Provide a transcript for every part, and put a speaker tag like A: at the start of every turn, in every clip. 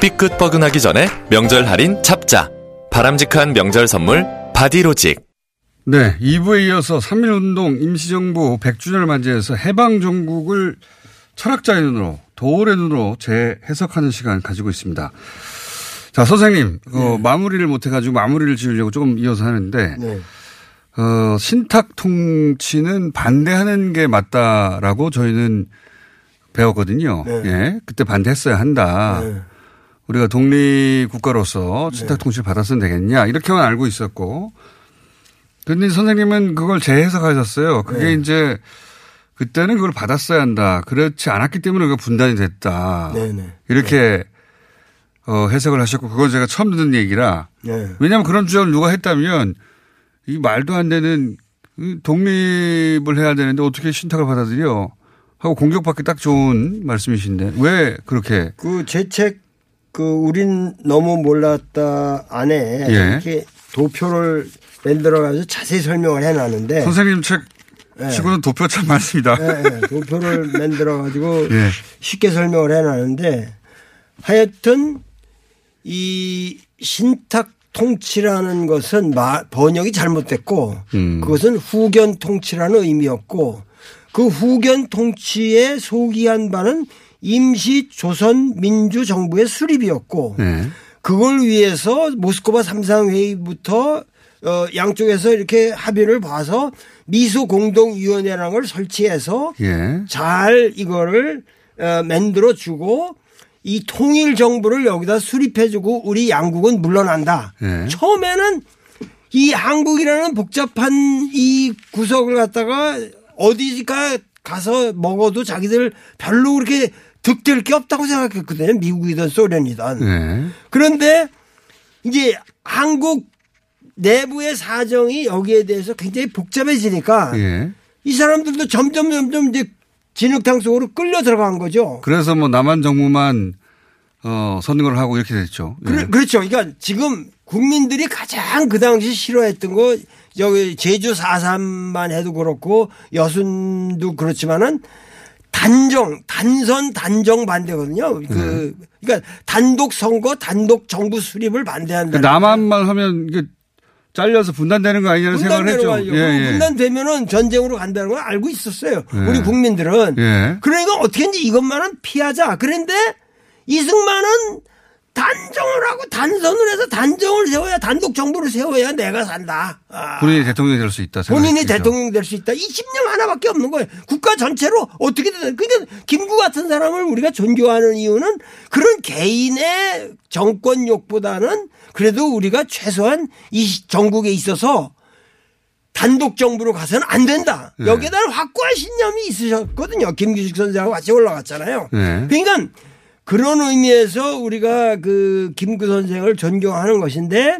A: 삐끗 뻐근하기 전에 명절 할인 잡자. 바람직한 명절 선물 바디로직.
B: 네, 2부에 이어서 3.1운동 임시정부 100주년을 맞이해서 해방종국을 철학자의 눈으로, 도울의 눈으로 재해석하는 시간 가지고 있습니다. 자, 선생님, 어, 마무리를 못해가지고 마무리를 지으려고 조금 이어서 하는데,
C: 네.
B: 어, 신탁 통치는 반대하는 게 맞다라고 저희는 배웠거든요.
C: 네.
B: 예. 그때 반대했어야 한다.
C: 네.
B: 우리가 독립국가로서 신탁 통치를 받았으면 되겠냐. 이렇게만 알고 있었고. 근데 선생님은 그걸 재해석하셨어요. 그게
C: 네.
B: 이제 그때는 그걸 받았어야 한다. 그렇지 않았기 때문에 그가 분단이 됐다.
C: 네네.
B: 이렇게 어, 해석을 하셨고 그건 제가 처음 듣는 얘기라.
C: 네.
B: 왜냐하면 그런 주장을 누가 했다면 이 말도 안 되는 이 독립을 해야 되는데 어떻게 신탁을 받아들여 하고 공격받기 딱 좋은 말씀이신데 왜 그렇게
C: 그제책 그 우린 너무 몰랐다 안에
B: 예.
C: 이렇게 도표를 만들어 가지고 자세히 설명을 해 놨는데
B: 선생님 책
C: 네.
B: 치고는 도표 참 많습니다.
C: 예, 예. 도표를 만들어 가지고
B: 예.
C: 쉽게 설명을 해 놨는데 하여튼 이 신탁 통치라는 것은 마- 번역이 잘못됐고
B: 음.
C: 그것은 후견 통치라는 의미였고 그 후견 통치에 소기한 바는 임시 조선 민주 정부의 수립이었고
B: 네.
C: 그걸 위해서 모스크바 삼상회의부터 어 양쪽에서 이렇게 합의를 봐서 미소 공동위원회라는 걸 설치해서
B: 예.
C: 잘 이거를 어, 만들어 주고 이 통일 정부를 여기다 수립해 주고 우리 양국은 물러난다.
B: 네.
C: 처음에는 이 한국이라는 복잡한 이 구석을 갖다가 어디가 가서 먹어도 자기들 별로 그렇게 득될 게 없다고 생각했거든요. 미국이든 소련이든.
B: 네.
C: 그런데 이제 한국 내부의 사정이 여기에 대해서 굉장히 복잡해지니까
B: 예.
C: 이 사람들도 점점 점점 이제 진흙탕 속으로 끌려 들어간 거죠.
B: 그래서 뭐 남한 정부만 어, 선거를 하고 이렇게 됐죠. 예.
C: 그래- 그렇죠. 그러니까 지금 국민들이 가장 그 당시 싫어했던 거 여기 제주 4.3만 해도 그렇고 여순도 그렇지만은 단정, 단선 단정 반대거든요. 그, 그러니까 단독 선거, 단독 정부 수립을 반대한다.
B: 그 남한만 하면 이게 잘려서 분단되는 거 아니냐는 생각을 했죠.
C: 거 아니에요. 분단되면은 전쟁으로 간다는 걸 알고 있었어요.
B: 예.
C: 우리 국민들은.
B: 예.
C: 그러니까 어떻게든지 이것만은 피하자. 그런데 이승만은 단정을 하고 단선을 해서 단정을 세워야 단독 정부를 세워야 내가 산다. 아.
B: 본인이 대통령이 될 수 있다.
C: 본인이. 대통령 될 수 있다. 20년 하나밖에 없는 거예요. 국가 전체로 어떻게든 그러니까 김구 같은 사람을 우리가 존경하는 이유는 그런 개인의 정권욕보다는 그래도 우리가 최소한 이 정국에 있어서 단독 정부로 가서는 안 된다.
B: 네.
C: 여기에다 확고한 신념이 있으셨거든요. 김규식 선생하고 같이 올라갔잖아요.
B: 네.
C: 그러니까 그런 의미에서 우리가 그 김구 선생을 존경하는 것인데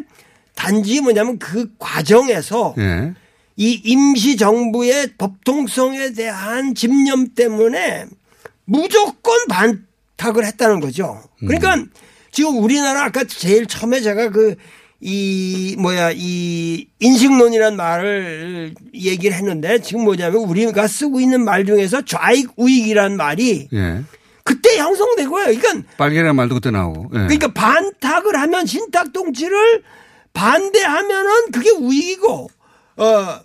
C: 단지 뭐냐면 그 과정에서
B: 예.
C: 이 임시 정부의 법통성에 대한 집념 때문에 무조건 반탁을 했다는 거죠. 그러니까 지금 우리나라 아까 제일 처음에 제가 그 이 뭐야 이 인식론이란 말을 얘기를 했는데 지금 뭐냐면 우리가 쓰고 있는 말 중에서 좌익 우익이란 말이
B: 예.
C: 그때 형성된 거예요. 그러니까
B: 빨개라는 말도 그때 나오고. 예.
C: 그러니까 반탁을 하면 신탁 통치를 반대하면은 그게 우익이고 어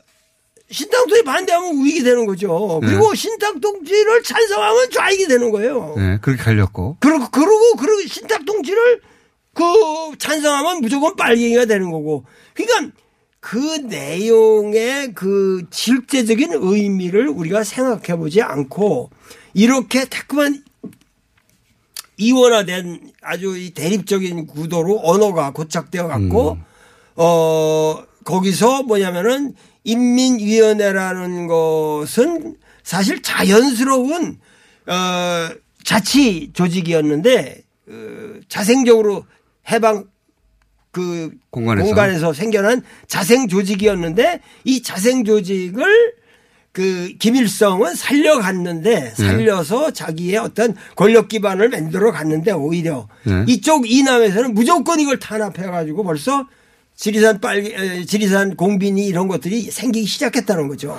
C: 신탁 통치 반대하면 우익이 되는 거죠. 그리고
B: 네.
C: 신탁 통치를 찬성하면 좌익이 되는 거예요.
B: 예. 그렇게 갈렸고.
C: 그리고 그러고 그리고 신탁 통치를 그 찬성하면 무조건 빨갱이가 되는 거고. 그러니까 그 내용의 그 실제적인 의미를 우리가 생각해 보지 않고 이렇게 자꾸만 이원화된 아주 이 대립적인 구도로 언어가 고착되어 갖고 어 거기서 뭐냐면은 인민위원회라는 것은 사실 자연스러운 어 자치 조직이었는데 어, 자생적으로 해방 그
B: 공간에서.
C: 공간에서 생겨난 자생 조직이었는데 이 자생 조직을 그 김일성은 살려갔는데 살려서 자기의 어떤 권력 기반을 만들어 갔는데 오히려
B: 네.
C: 이쪽 이남에서는 무조건 이걸 탄압해 가지고 벌써 지리산 빨 에, 지리산 공빈이 이런 것들이 생기기 시작했다는 거죠.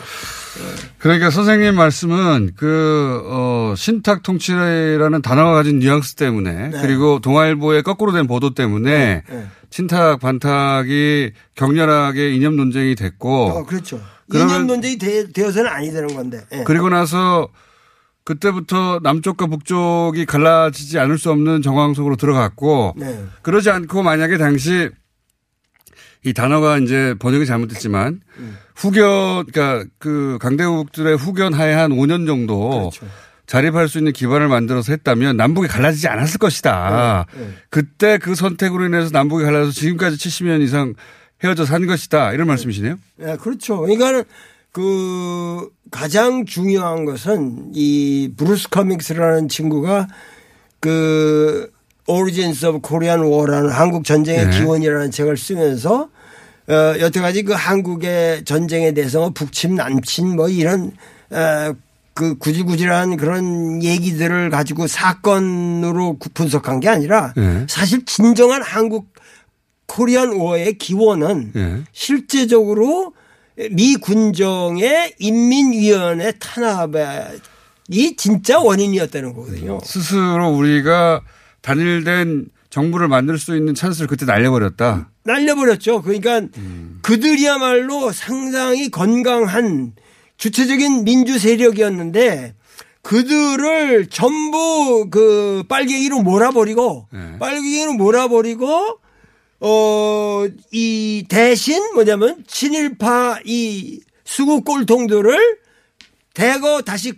B: 그러니까 선생님 말씀은 그, 어, 신탁 통치라는 단어가 가진 뉘앙스 때문에 그리고 동아일보의 거꾸로 된 보도 때문에
C: 네.
B: 친탁, 반탁이 격렬하게 이념 논쟁이 됐고
C: 어, 그렇죠. 이념 논쟁이 되, 되어서는 아니 되는 건데. 예.
B: 그리고 나서 그때부터 남쪽과 북쪽이 갈라지지 않을 수 없는 정황 속으로 들어갔고
C: 네.
B: 그러지 않고 만약에 당시 이 단어가 이제 번역이 잘못됐지만 후견 그러니까 그 강대국들의 후견 하에 한 5년 정도
C: 그렇죠.
B: 자립할 수 있는 기반을 만들어서 했다면 남북이 갈라지지 않았을 것이다.
C: 네,
B: 그때 그 선택으로 인해서 남북이 갈라서 지금까지 70년 이상 헤어져 산 것이다. 이런 말씀이시네요.
C: 예, 그렇죠. 그러니까 그 가장 중요한 것은 이 브루스 커밍스라는 친구가 그 Origins of Korean War라는 한국 전쟁의
B: 네.
C: 기원이라는 책을 쓰면서 어, 여태까지 그 한국의 전쟁에 대해서 뭐 북침 남침 뭐 이런 어, 그 구질구질한 그런 얘기들을 가지고 사건으로 구- 분석한 게 아니라
B: 네.
C: 사실 진정한 한국 코리안 워의 기원은
B: 예.
C: 실제적으로 미 군정의 인민위원회 탄압이 진짜 원인이었다는 거거든요.
B: 스스로 우리가 단일된 정부를 만들 수 있는 찬스를 그때 날려버렸다.
C: 날려버렸죠. 그러니까 그들이야말로 상당히 건강한 주체적인 민주 세력이었는데 그들을 전부 그 빨갱이로 몰아버리고
B: 네.
C: 빨갱이로 몰아버리고 어, 이 대신 뭐냐면 친일파 이 수구 꼴통들을 대거 다시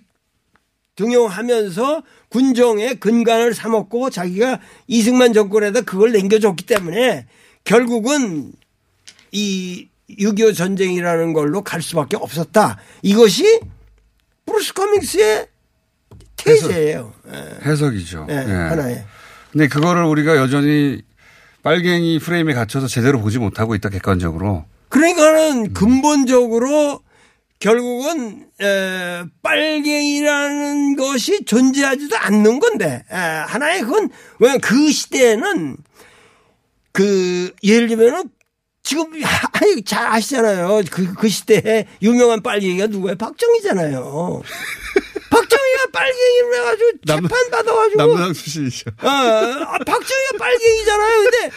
C: 등용하면서 군정의 근간을 삼았고 자기가 이승만 정권에다 그걸 남겨줬기 때문에 결국은 이 6.25 전쟁이라는 걸로 갈 수밖에 없었다. 이것이 브루스 커밍스의 테제예요. 예,
B: 해석 이죠.
C: 예,
B: 예.
C: 하나의.
B: 근데 그거를 우리가 여전히 빨갱이 프레임에 갇혀서 제대로 보지 못하고 있다 객관적으로.
C: 그러니까는 근본적으로 결국은 에, 빨갱이라는 것이 존재하지도 않는 건데 에, 하나의 그건 왜냐면 그 시대에는 그 예를 들면은 지금 아니 잘 아시잖아요. 그, 그 시대에 유명한 빨갱이가 누구예요 박정희잖아요 박정희가 빨갱이로 해가지고
B: 남-
C: 재판 받아가지고
B: 남부당 출신이죠.
C: 어, 아, 박정희가 빨갱이잖아요. 근데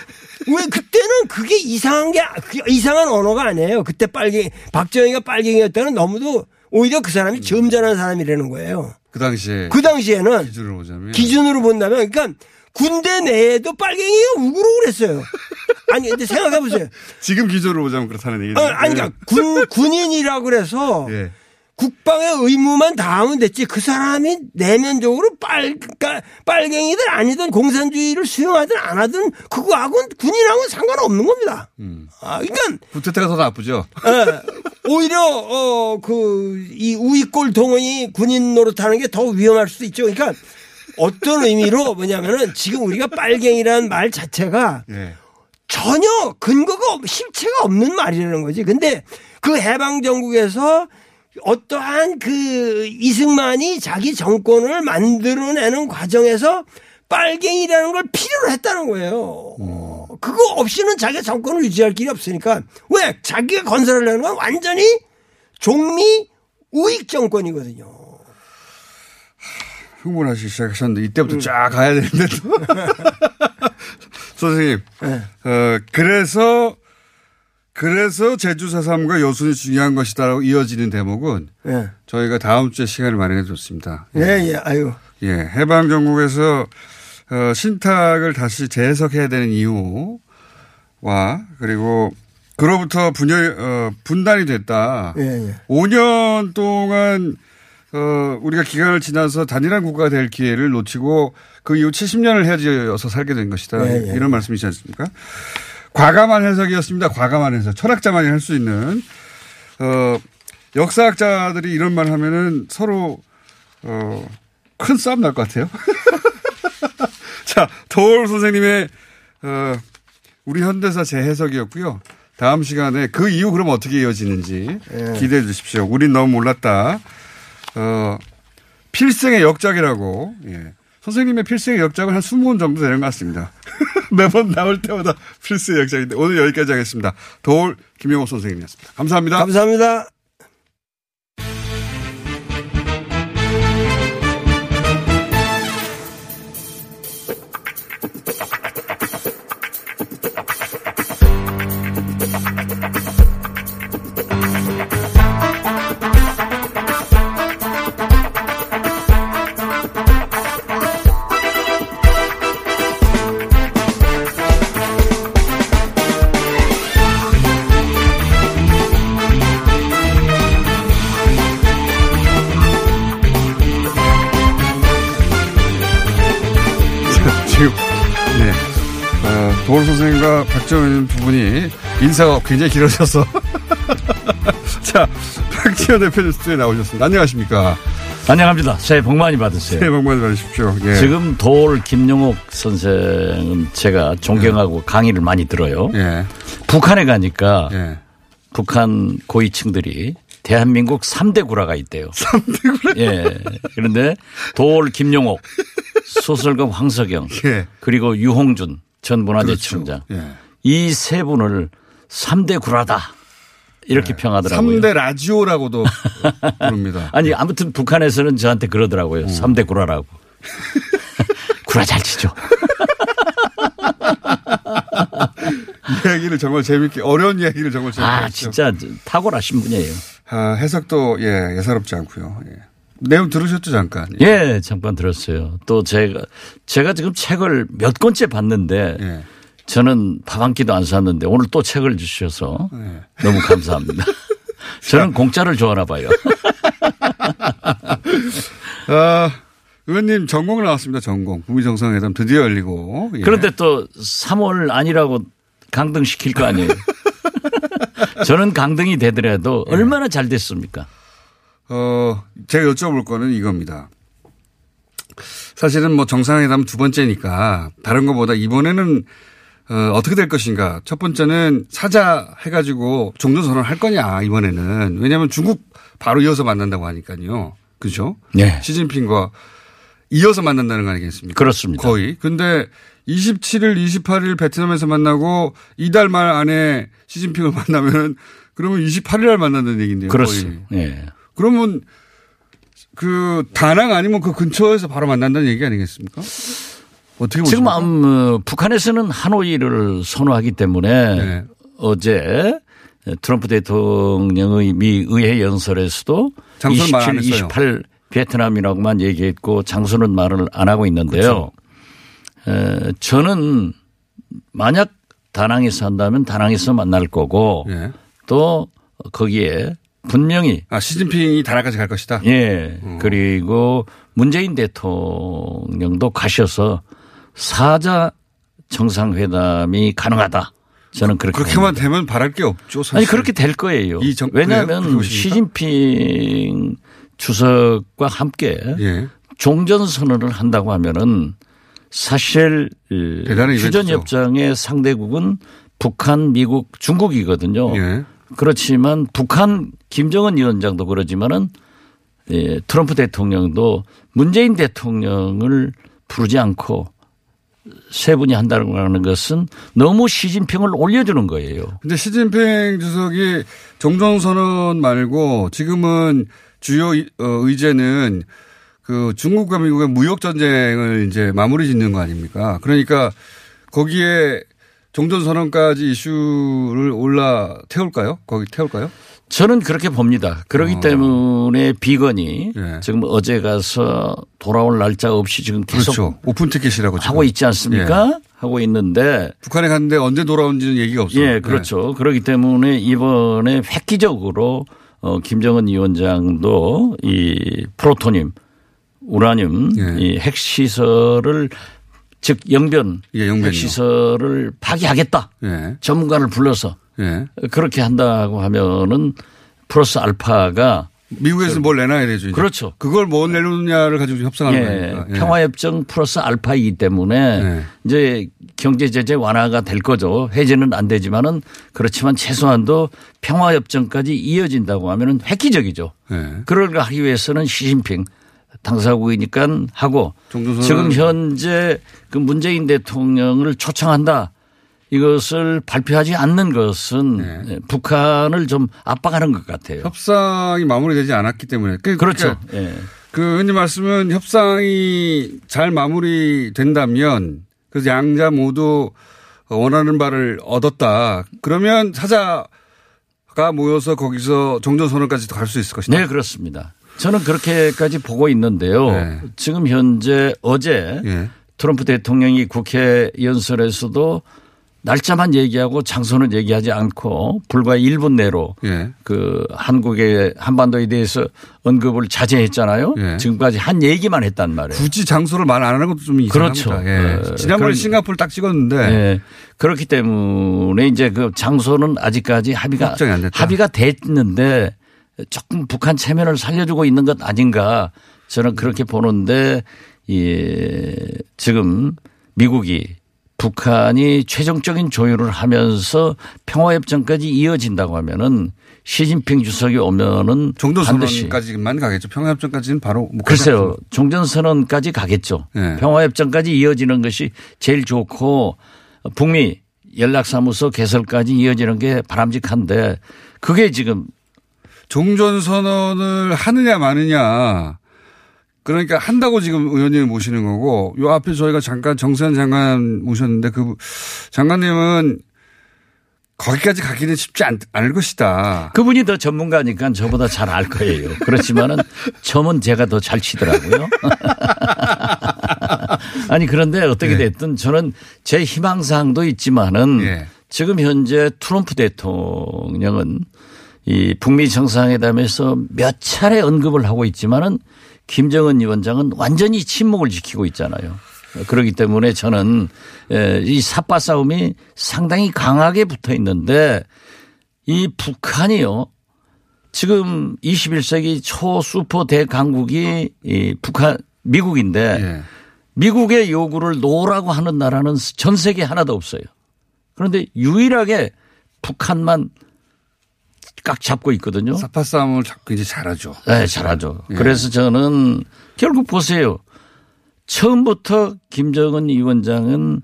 C: 왜 그때는 그게 이상한 게 그게 이상한 언어가 아니에요. 그때 빨갱이 박정희가 빨갱이였다는 너무도 오히려 그 사람이 점잖은 사람이라는 거예요.
B: 그 당시에
C: 그 당시에는
B: 기준으로 보자면.
C: 기준으로 본다면 그러니까 군대 내에도 빨갱이가 우그로 그랬어요. 아니 근데 생각해 보세요.
B: 지금 기준으로 보자면 그렇다는 얘기죠.
C: 어, 아니 그러니까 군 군인이라 그래서
B: 예.
C: 국방의 의무만 다하면 됐지 그 사람이 내면적으로 빨 그러니까 빨갱이든 아니든 공산주의를 수용하든 안 하든 그거하고는 군인하고는 상관없는 겁니다. 아 그러니까
B: 구태타가 더 나쁘죠.
C: 예, 오히려 어 그 이 우익골 동원이 군인 노릇하는 게 더 위험할 수도 있죠. 그러니까 어떤 의미로 뭐냐면은 지금 우리가 빨갱이라는 말 자체가
B: 예.
C: 전혀 근거가 없- 실체가 없는 말이라는 거지. 근데 그 해방 정국에서 어떠한 그 이승만이 자기 정권을 만들어내는 과정에서 빨갱이라는 걸 필요로 했다는 거예요. 그거 없이는 자기가 정권을 유지할 길이 없으니까 왜 자기가 건설하려는 건 완전히 종미 우익 정권이거든요.
B: 흥분하시기 시작하셨는데 이때부터
C: 음.
B: 쫙 가야 되는데 또. 선생님.
C: 네.
B: 어, 그래서 그래서 제주 4.3과 여순이 중요한 것이다라고 이어지는 대목은
C: 예.
B: 저희가 다음 주에 시간을 마련해 줬습니다.
C: 예, 예, 아유.
B: 예, 해방 정국에서 어, 신탁을 다시 재해석해야 되는 이유와 그리고 그로부터 분열 어, 분단이 됐다.
C: 예, 예.
B: 5년 동안 어, 우리가 기간을 지나서 단일한 국가가 될 기회를 놓치고 그 이후 70년을 헤어져서 살게 된 것이다.
C: 예, 예.
B: 이런 말씀이지 않습니까? 과감한 해석이었습니다. 과감한 해석. 철학자만이 할 수 있는 어, 역사학자들이 이런 말 하면은 서로 어, 큰 싸움 날 것 같아요. 자, 도울 선생님의 어, 우리 현대사 재해석이었고요. 다음 시간에 그 이후 그럼 어떻게 이어지는지
C: 예.
B: 기대해 주십시오. 우린 너무 몰랐다. 어, 필생의 역작이라고. 예. 선생님의 필생의 역작은 한 20권 정도 되는 것 같습니다. 매번 나올 때마다 필생의 역작인데 오늘 여기까지 하겠습니다. 도울 김영호 선생님이었습니다. 감사합니다.
C: 감사합니다.
B: 선생님과 박정현 의원님 두 분이 인사가 굉장히 길어져서 자 박지원 대표님 스튜디오에 나오셨습니다. 안녕하십니까?
D: 안녕합니다. 새해 복 많이 받으세요.
B: 새해 복 많이 받으십시오. 예.
D: 지금 돌 김용옥 선생은 제가 존경하고 강의를 많이 들어요.
B: 예.
D: 북한에 가니까
B: 예.
D: 북한 고위층들이 대한민국 3대 구라가 있대요. 3대 구라? 예. 그런데 돌 김용옥, 소설가 황석영,
B: 예.
D: 그리고 유홍준 전 문화재청장.
B: 예.
D: 이 세 분을 3대 구라다. 이렇게 평하더라고요.
B: 3대 라디오라고도 부릅니다.
D: 아니 아무튼 북한에서는 저한테 그러더라고요. 삼 3대 구라라고. 구라 잘 치죠.
B: 이야기를 정말 재밌게 어려운 이야기를 정말 재밌게
D: 아
B: 했죠.
D: 진짜 탁월하신 분이에요.
B: 아, 해석도 예 예사롭지 않고요. 예. 내용 들으셨죠 잠깐.
D: 예, 잠깐 들었어요. 또 제가 제가 지금 책을 몇 권째 봤는데
B: 예.
D: 저는 밥 한 끼도 안 샀는데 오늘 또 책을 주셔서
B: 네.
D: 너무 감사합니다. 저는 공짜를 좋아하나 봐요.
B: 아, 의원님 전공 나왔습니다. 전공. 북미 정상회담 드디어 열리고. 예.
D: 그런데 또 3월 아니라고 강등시킬 거 아니에요. 저는 강등이 되더라도
B: 예.
D: 얼마나 잘 됐습니까?
B: 어, 제가 여쭤볼 거는 이겁니다. 사실은 뭐 정상회담 두 번째니까 다른 것보다 이번에는 어, 어떻게 될 것인가. 첫 번째는 사자 해가지고 종전 선언 할 거냐, 이번에는. 왜냐하면 중국 바로 이어서 만난다고 하니까요. 그죠?
D: 네.
B: 시진핑과 이어서 만난다는 거 아니겠습니까?
D: 그렇습니다.
B: 거의. 근데 27일, 28일 베트남에서 만나고 이달 말 안에 시진핑을 만나면은 그러면 28일 날 만난다는 얘기인데요.
D: 그렇습니다. 예.
B: 그러면 그 다낭 아니면 그 근처에서 바로 만난다는 얘기 아니겠습니까? 어떻게
D: 지금? 음, 어, 북한에서는 하노이를 선호하기 때문에
B: 네.
D: 어제 트럼프 대통령의 미 의회 연설에서도
B: 장소는 말안
D: 27,
B: 했어요.
D: 28 베트남이라고만 얘기했고 장소는 말을 안 하고 있는데요.
B: 그렇죠.
D: 에, 저는 만약 다낭에서 한다면 다낭에서 만날 거고
B: 예.
D: 또 거기에 분명히
B: 아 시진핑이 다낭까지 갈 것이다.
D: 예.
B: 음.
D: 그리고 문재인 대통령도 가셔서 사자 정상회담이 가능하다. 저는 그렇게
B: 그렇게만
D: 봅니다.
B: 되면 바랄 게 없죠. 사실.
D: 아니 그렇게 될 거예요.
B: 이 정-
D: 왜냐하면? 시진핑 주석과 함께
B: 예.
D: 종전 선언을 한다고 하면은 사실 휴전. 협정의 상대국은 북한, 미국, 중국이거든요.
B: 예.
D: 그렇지만 북한 김정은 위원장도 그러지만은 예, 트럼프 대통령도 문재인 대통령을 부르지 않고 세 분이 한다는 것은 너무 시진핑을 올려주는 거예요.
B: 근데 시진핑 주석이 종전선언 말고 지금은 주요 이- 어, 의제는 그 중국과 미국의 무역 전쟁을 이제 마무리 짓는 거 아닙니까? 그러니까 거기에 종전선언까지 이슈를 올라 태울까요? 거기 태울까요?
D: 저는 그렇게 봅니다. 그렇기 때문에 비건이
B: 어. 예.
D: 지금 어제 가서 돌아올 날짜 없이 지금 계속
B: 그렇죠. 오픈 티켓이라고 지금.
D: 하고 있지 않습니까? 하고 있는데
B: 북한에 갔는데 언제 돌아온지는 얘기가 없어요.
D: 예, 그렇죠. 그렇기 때문에 이번에 획기적으로 어, 김정은 위원장도 이 프로토늄, 우라늄,
B: 예.
D: 이 핵시설을 즉 영변
B: 예.
D: 핵시설을 파기하겠다.
B: 예.
D: 전문가를 불러서
B: 예.
D: 그렇게 한다고 하면은 플러스 알파가
B: 미국에서 뭘 내놔야 되죠. 이제.
D: 그렇죠.
B: 그걸 뭐 내놓느냐를 가지고 협상하는
D: 예,
B: 거니까. 예.
D: 평화협정 플러스 알파이기 때문에
B: 네.
D: 이제 경제 제재 완화가 될 거죠. 해제는 안 되지만은 그렇지만 최소한도 평화협정까지 이어진다고 하면은 획기적이죠.
B: 예.
D: 그걸 하기 위해서는 시진핑 당사국이니까 하고 지금 현재 그 문재인 대통령을 초청한다. 이것을 발표하지 않는 것은
B: 네.
D: 북한을 좀 압박하는 것 같아요.
B: 협상이 마무리되지 않았기 때문에. 그-
D: 그렇죠.
B: 그러니까
D: 예.
B: 그 의원님 말씀은 협상이 잘 마무리된다면 그래서 양자 모두 원하는 바를 얻었다. 그러면 사자가 모여서 거기서 종전선언까지도 갈수 있을 것이다.
D: 네, 그렇습니다. 저는 그렇게까지 보고 있는데요.
B: 네.
D: 지금 현재 어제
B: 예.
D: 트럼프 대통령이 국회 연설에서도 날짜만 얘기하고 장소는 얘기하지 않고 불과 1분 내로
B: 예.
D: 그 한국의 한반도에 대해서 언급을 자제했잖아요.
B: 예.
D: 지금까지 한 얘기만 했단 말이에요.
B: 굳이 장소를 말 안 하는 것도 좀 이상합니다.
D: 그렇죠.
B: 예.
D: 어,
B: 지난번에 싱가포르 딱 찍었는데
D: 예. 그렇기 때문에 이제 그 장소는 아직까지 합의가. 합의가 됐는데 조금 북한 체면을 살려주고 있는 것 아닌가 저는 그렇게 보는데 이 지금 미국이 북한이 최종적인 조율을 하면서 평화협정까지 이어진다고 하면은 시진핑 주석이 오면은
B: 종전선언까지만 가겠죠. 평화협정까지는 바로 못
D: 글쎄요. 종전선언까지 가겠죠.
B: 네.
D: 평화협정까지 이어지는 것이 제일 좋고 북미 연락사무소 개설까지 이어지는 게 바람직한데 그게 지금
B: 종전 선언을 하느냐 마느냐 그러니까 한다고 지금 의원님을 모시는 거고 요 앞에 저희가 잠깐 정세현 장관 모셨는데 그 장관님은 거기까지 가기는 쉽지 않, 않을 것이다.
D: 그분이 더 전문가니까 저보다 잘 알 거예요. 그렇지만은 점은 제가 더 잘 치더라고요. 아니 그런데 어떻게
B: 네.
D: 됐든 저는 제 희망사항도 있지만은
B: 예.
D: 지금 현재 트럼프 대통령은 이 북미 정상회담에서 몇 차례 언급을 하고 있지만은 김정은 위원장은 완전히 침묵을 지키고 있잖아요. 그렇기 때문에 저는 에, 이 삿바 싸움이 상당히 강하게 붙어 있는데 이 북한이요. 지금 21세기 초수퍼 대강국이 이 북한 미국인데
B: 예.
D: 미국의 요구를 놓으라고 하는 나라는 전 세계 하나도 없어요. 그런데 유일하게 북한만 꽉 잡고 있거든요.
B: 사파 싸움을 자꾸 이제 잘하죠.
D: 네, 잘하죠.
B: 예.
D: 그래서 저는 결국 보세요. 처음부터 김정은 위원장은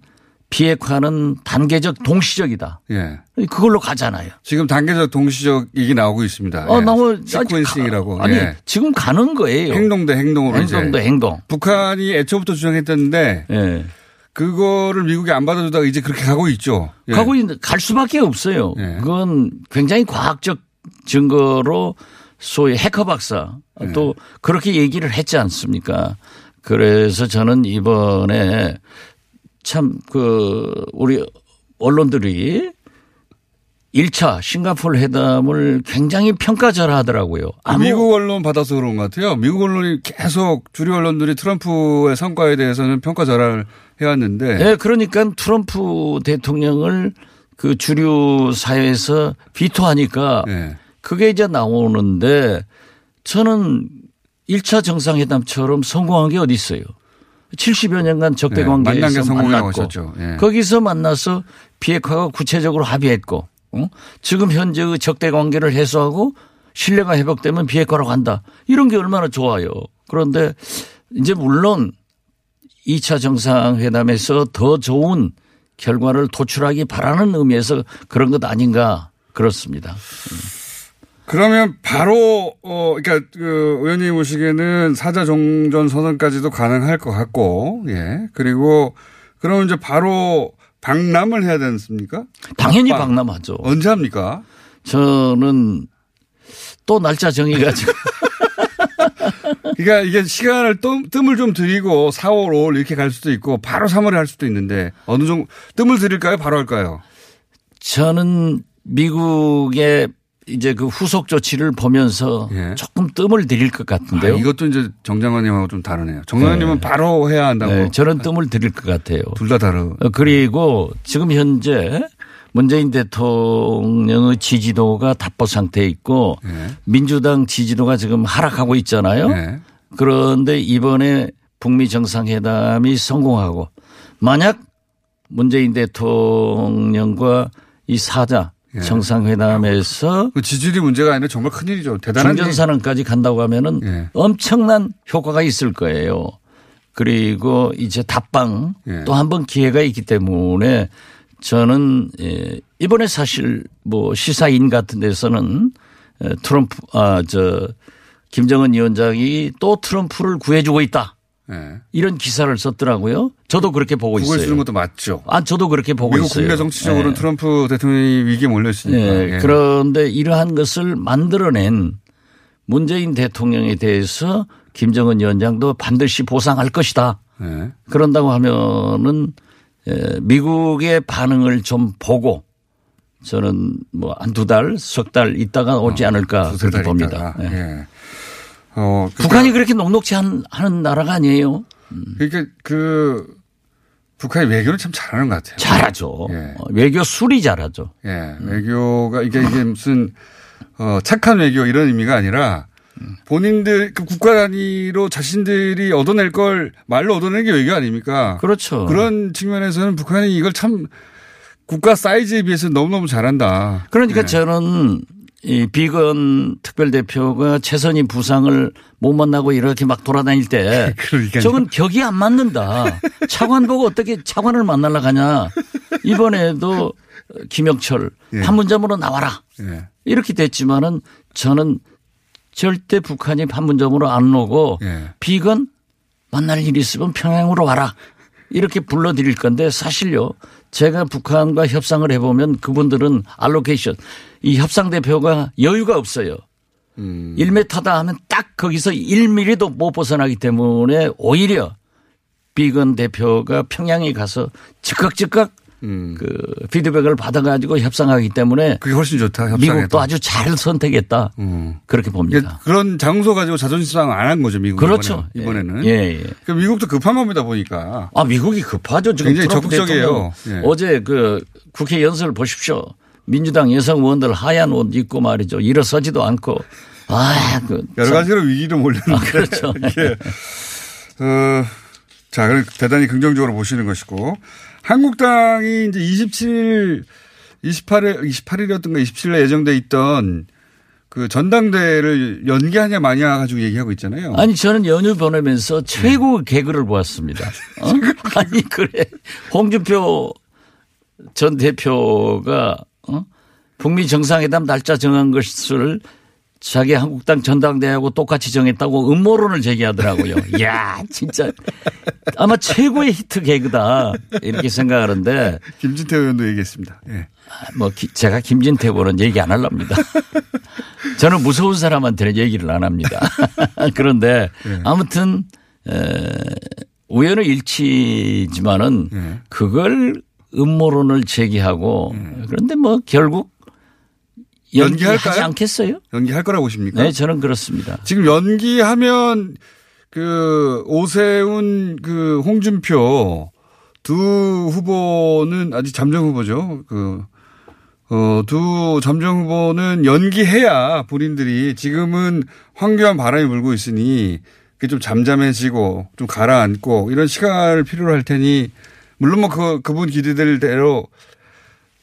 D: 비핵화는 단계적 동시적이다.
B: 예.
D: 그걸로 가잖아요.
B: 지금 단계적 동시적 얘기 나오고 있습니다.
D: 어,
B: 예.
D: 너무
B: 시퀀싱이라고.
D: 아니
B: 예.
D: 지금 가는 거예요.
B: 행동 대 행동으로
D: 행동도
B: 이제
D: 행동.
B: 북한이 애초부터 주장했었는데
D: 예.
B: 그거를 미국이 안 받아주다가 이제 그렇게 가고 있죠. 예.
D: 가고 있는 갈 수밖에 없어요.
B: 예.
D: 그건 굉장히 과학적 증거로 소위 해커 박사
B: 예.
D: 또 그렇게 얘기를 했지 않습니까? 그래서 저는 이번에 참 그 우리 언론들이 1차 싱가포르 회담을 굉장히 평가절하하더라고요.
B: 미국 언론 받아서 그런 것 같아요. 미국 언론이 계속 주류 언론들이 트럼프의 성과에 대해서는 평가절하를 해왔는데
D: 네, 그러니까 트럼프 대통령을 그 주류 사회에서 비토하니까
B: 예.
D: 그게 이제 나오는데 저는 1차 정상회담처럼 성공한 게 어디 있어요. 70여 년간 적대
B: 네,
D: 관계에서
B: 성공이라고
D: 만났고.
B: 예.
D: 거기서 만나서 비핵화가 구체적으로 합의했고 어? 지금 현재의 적대 관계를 해소하고 신뢰가 회복되면 비핵화로 간다. 이런 게 얼마나 좋아요. 그런데 이제 물론 2차 정상회담에서 더 좋은 결과를 도출하기 바라는 의미에서 그런 것 아닌가 그렇습니다.
B: 그러면 바로 어 그러니까 그 의원님 보시기에는 사자 종전 선언까지도 가능할 것 같고 예 그리고 그러면 이제 바로 방남을 해야 되지 않습니까?
D: 당연히
B: 빡빡.
D: 방남하죠.
B: 언제 합니까?
D: 저는 또 날짜 정해가지고
B: 그러니까 이게 시간을 뜸, 뜸을 좀 들이고 4월, 5월 이렇게 갈 수도 있고 바로 3월에 할 수도 있는데 어느 정도 뜸을 들일까요? 바로 할까요?
D: 저는 미국의 이제 그 후속 조치를 보면서
B: 예.
D: 조금 뜸을 들일 것
B: 아,
D: 같은데요.
B: 이것도 이제 정 장관님하고 좀 다르네요. 정 장관님은 바로 해야 한다고.
D: 네, 저는 뜸을 들일 것 같아요.
B: 둘 다 다르.
D: 어, 그리고 지금 현재 문재인 대통령의 지지도가 답보 상태에 있고
B: 네.
D: 민주당 지지도가 지금 하락하고 있잖아요.
B: 네.
D: 그런데 이번에 북미 정상회담이 성공하고 만약 문재인 대통령과 이 사자
B: 예.
D: 정상회담에서
B: 그 지지율이 문제가 아니라 정말 큰일이죠. 대단한 일.
D: 중전산업까지 간다고 하면은
B: 예.
D: 엄청난 효과가 있을 거예요. 그리고 이제 답방
B: 예.
D: 또한 번 기회가 있기 때문에 저는 예, 이번에 사실 뭐 시사인 같은 데서는 에, 트럼프 아 저 김정은 위원장이 또 트럼프를 구해주고 있다
B: 예.
D: 이런 기사를 썼더라고요. 저도 그렇게 보고
B: 그걸 쓰는
D: 있어요.
B: 것도 맞죠.
D: 아 저도 그렇게 보고
B: 미국
D: 있어요.
B: 국내 정치적으로는
D: 예.
B: 트럼프 대통령이 위기에 몰려 있으니까.
D: 예,
B: 예.
D: 그런데 이러한 것을 만들어낸 문재인 대통령에 대해서 김정은 위원장도 반드시 보상할 것이다.
B: 예.
D: 그런다고 하면은 에, 미국의 반응을 좀 보고 저는 뭐 한 두 달, 석 달 있다가 오지 않을까
B: 어,
D: 그렇게
B: 달
D: 봅니다. 예.
B: 예. 어, 그러니까
D: 북한이 그렇게 한- 하는 나라가 아니에요.
B: 그러니까 그 북한이 외교를 참 잘하는 것 같아요.
D: 잘하죠.
B: 예.
D: 어, 외교 술이 잘하죠.
B: 예, 외교가 이게 이게 무슨 어 착한 외교 이런 의미가 아니라 본인들 그 국가 단위로 자신들이 얻어낼 걸 말로 얻어내는 게 외교 아닙니까?
D: 그렇죠.
B: 그런 측면에서는 북한이 이걸 참 국가 사이즈에 비해서 너무너무 잘한다.
D: 그러니까
B: 예.
D: 저는 이 비건 특별대표가 최선희 부상을 못 만나고 이렇게 막 돌아다닐 때. 저건 격이 안 맞는다. 차관 보고 어떻게 차관을 만나려 가냐. 이번에도 김영철
B: 예.
D: 판문점으로 나와라.
B: 예.
D: 이렇게 됐지만은 저는 절대 북한이 판문점으로 안 오고
B: 예.
D: 비건 만날 일이 있으면 평양으로 와라. 이렇게 불러드릴 건데 사실요. 제가 북한과 협상을 해보면 그분들은 알로케이션 이 협상 대표가 여유가 없어요.
B: 음.
D: 1m다 하면 딱 거기서 1mm도 못 벗어나기 때문에 오히려 비건 대표가 평양에 가서 즉각
B: 음.
D: 그 피드백을 받아가지고 협상하기 때문에
B: 그게 훨씬 좋다.
D: 미국도 아주 잘 선택했다.
B: 음.
D: 그렇게 봅니다.
B: 그런 장소 가지고 자존심 상안 한 거죠 미국
D: 그렇죠.
B: 이번에 는.
D: 예, 예.
B: 그 미국도 급한 맘이다 보니까
D: 아, 미국이 급하죠. 지금
B: 굉장히 적극적이에요. 예.
D: 어제 그 국회 연설을 보십시오. 민주당 여성 의원들 하얀 옷 입고 말이죠. 일어서지도 않고. 아, 그.
B: 여러
D: 참-
B: 가지로 위기를 몰렸는데.
D: 아, 그렇죠.
B: 예. 어, 자, 그걸 대단히 긍정적으로 보시는 것이고. 한국당이 이제 27일, 28일, 28일이었던가 27일에 예정돼 있던 그 전당대회를 연기하냐 마냐 가지고 얘기하고 있잖아요.
D: 아니 저는 연휴 보내면서 최고 개그를 보았습니다. 어? 아니 그래 홍준표 전 대표가 어? 북미 정상회담 날짜 정한 것을 자기 한국당 전당대회하고 똑같이 정했다고 음모론을 제기하더라고요. 야 진짜 아마 최고의 히트 개그다 이렇게 생각하는데
B: 김진태 의원도 얘기했습니다. 예.
D: 뭐 기- 제가 김진태 의원은 얘기 안 하랍니다. 저는 무서운 사람한테는 얘기를 안 합니다. 그런데
B: 예.
D: 아무튼 에, 우연의 일치지만은
B: 예.
D: 그걸 음모론을 제기하고 그런데 뭐 결국
B: 연기할까요?
D: 않겠어요?
B: 연기할 거라고 보십니까?
D: 네, 저는 그렇습니다.
B: 지금 연기하면 그 오세훈 그 홍준표 두 후보는 아직 잠정 후보죠. 그, 어, 두 잠정 후보는 연기해야 본인들이 지금은 황교안 바람이 불고 있으니 그게 좀 잠잠해지고 좀 가라앉고 이런 시간을 필요로 할 테니 물론 뭐 그, 그분 기대들대로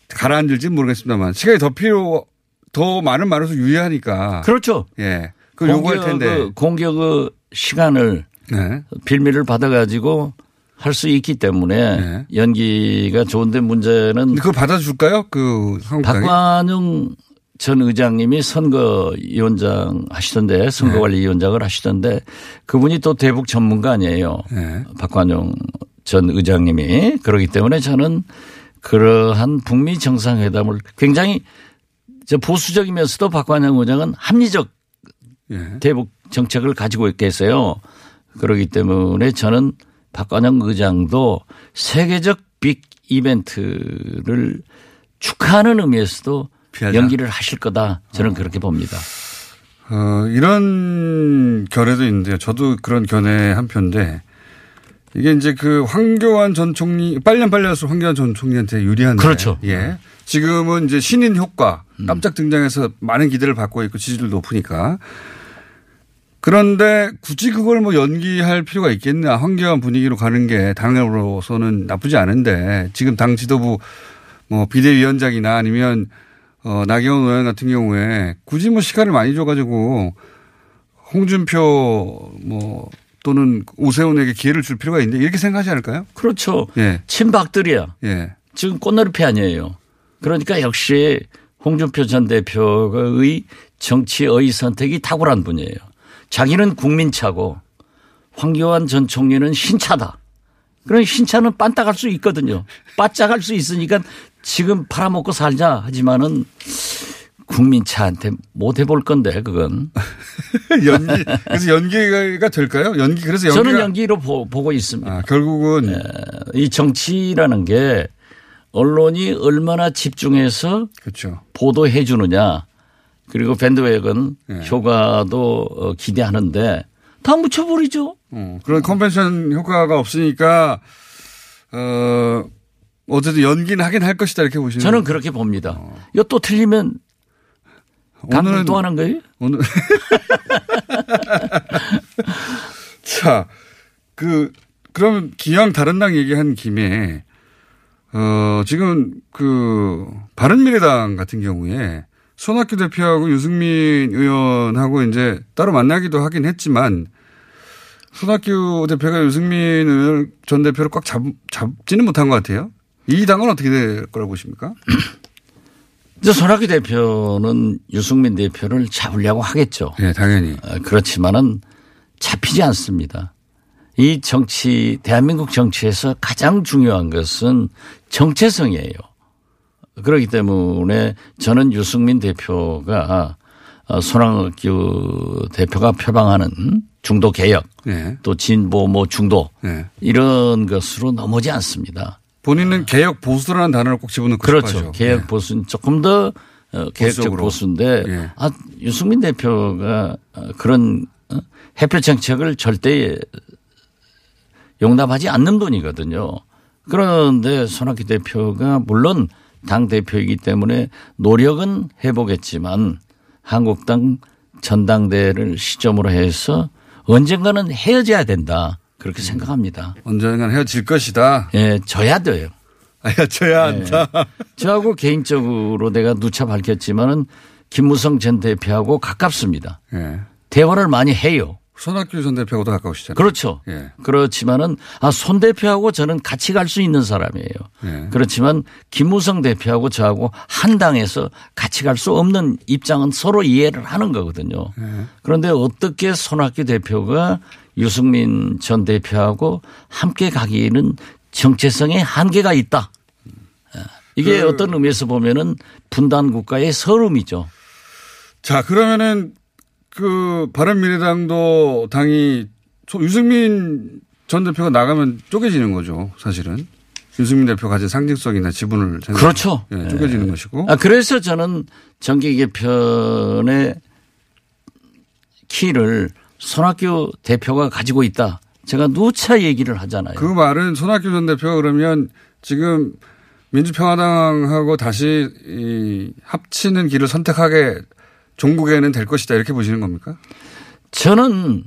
B: 가라앉을지는 모르겠습니다만 시간이 더 필요 더 많은 말로서 유리하니까.
D: 그렇죠.
B: 예. 그걸 요구할 텐데.
D: 공격의, 공격의 시간을
B: 네.
D: 빌미를 받아가지고 할 수 있기 때문에
B: 네.
D: 연기가 좋은데 문제는
B: 그걸 받아줄까요? 그 한국당이?
D: 박관용 전 의장님이 선거위원장 하시던데 선거관리위원장을 하시던데 그분이 또 대북 전문가 아니에요.
B: 네.
D: 박관용 전 의장님이 그러기 때문에 저는 그러한 북미 정상회담을 굉장히 저 보수적이면서도 박관영 의장은 합리적
B: 예.
D: 대북 정책을 가지고 있겠어요. 그렇기 때문에 저는 박관영 의장도 세계적 빅 이벤트를 축하하는 의미에서도
B: 피하자.
D: 연기를 하실 거다. 저는 그렇게 봅니다.
B: 어, 이런 견해도 있는데요. 저도 그런 견해 한 편인데 이게 이제 그 황교안 전 총리 빨년 빨려서 황교안 전 총리한테 유리한데
D: 그렇죠.
B: 예. 지금은 이제 신인 효과 깜짝 등장해서 많은 기대를 받고 있고 지지율 높으니까 그런데 굳이 그걸 뭐 연기할 필요가 있겠냐 황교안 분위기로 가는 게 당으로서는 나쁘지 않은데 지금 당 지도부 뭐 비대위원장이나 아니면 어 나경원 의원 같은 경우에 굳이 뭐 시간을 많이 줘가지고 홍준표 뭐 또는 오세훈에게 기회를 줄 필요가 있는데 이렇게 생각하지 않을까요?
D: 그렇죠.
B: 예.
D: 친박들이야.
B: 예.
D: 지금 꽃놀이패 아니에요. 그러니까 역시 홍준표 전 대표의 정치의 선택이 탁월한 분이에요. 자기는 국민차고 황교안 전 총리는 신차다. 그런 신차는 빤딱할 수 있거든요. 바짝할 수 있으니까 지금 팔아먹고 살자 하지만은 국민차한테 못 해볼 건데 그건
B: 연기 그래서 연기가 될까요? 연기 그래서 연기가
D: 저는 연기로 보, 고 있습니다.
B: 아, 결국은
D: 이 정치라는 게 언론이 얼마나 집중해서
B: 그렇죠.
D: 보도해 주느냐 그리고 밴드웨건
B: 네.
D: 효과도 어, 기대하는데 다 묻혀버리죠.
B: 어, 그런 컨벤션 효과가 없으니까 어 어쨌든 연기는 하긴 할 것이다 이렇게 보시는
D: 저는 그렇게 봅니다. 이거 또 틀리면
B: 오늘은
D: 또 하는 거예요?
B: 오늘 자, 그 그러면 기왕 다른 당 얘기한 김에 어 지금 그 바른미래당 같은 경우에 손학규 대표하고 유승민 의원하고 이제 따로 만나기도 하긴 했지만 손학규 대표가 유승민 의원 전 대표를 꽉 잡, 잡지는 못한 것 같아요. 이 당은 어떻게 될 거라고 보십니까?
D: 이제 손학규 대표는 유승민 대표를 잡으려고 하겠죠.
B: 네, 당연히.
D: 어, 그렇지만은 잡히지 않습니다. 이 정치, 대한민국 정치에서 가장 중요한 것은 정체성이에요. 그렇기 때문에 저는 유승민 대표가 어, 손학규 대표가 표방하는 중도 개혁
B: 네.
D: 또 진보 뭐 중도
B: 네.
D: 이런 것으로 넘어지 않습니다.
B: 본인은 개혁 보수라는 단어를 꼭 집어넣고
D: 그렇죠.
B: 싶어하죠.
D: 개혁
B: 네.
D: 보수는 조금 더 어, 개혁적
B: 보수적으로.
D: 보수인데
B: 예.
D: 아, 유승민 대표가 어, 그런 어, 해표 정책을 절대 용납하지 않는 분이거든요. 그런데 손학규 대표가 물론 당 대표이기 때문에 노력은 해보겠지만 한국당 전당대회를 시점으로 해서 언젠가는 헤어져야 된다. 그렇게 생각합니다.
B: 언젠간 헤어질 것이다.
D: 예, 져야 돼요.
B: 헤어져야
D: 네.
B: 한다.
D: 저하고 개인적으로 내가 누차 밝혔지만은 김무성 전 대표하고 가깝습니다.
B: 예.
D: 대화를 많이 해요.
B: 손학규 전 대표하고도 가까우시잖아요.
D: 그렇죠.
B: 예.
D: 그렇지만은 아, 손 대표하고 저는 같이 갈 수 있는 사람이에요.
B: 예.
D: 그렇지만 김무성 대표하고 저하고 한 당에서 같이 갈 수 없는 입장은 서로 이해를 하는 거거든요.
B: 예.
D: 그런데 어떻게 손학규 대표가 유승민 전 대표하고 함께 가기에는 정체성에 한계가 있다. 예. 이게
B: 그
D: 어떤 의미에서 보면은 분단 국가의 서름이죠.
B: 자, 그러면은 그 바른미래당도 당이 소- 유승민 전 대표가 나가면 쪼개지는 거죠. 사실은. 유승민 대표 가진 상징성이나 지분을
D: 그렇죠.
B: 예, 쪼개지는 것이고.
D: 아, 그래서 저는 정기 개편의 키를 손학규 대표가 가지고 있다. 제가 누차 얘기를 하잖아요.
B: 그 말은 손학규 전 대표가 그러면 지금 민주평화당하고 다시 이 합치는 길을 선택하게 종국에는 될 것이다 이렇게 보시는 겁니까?
D: 저는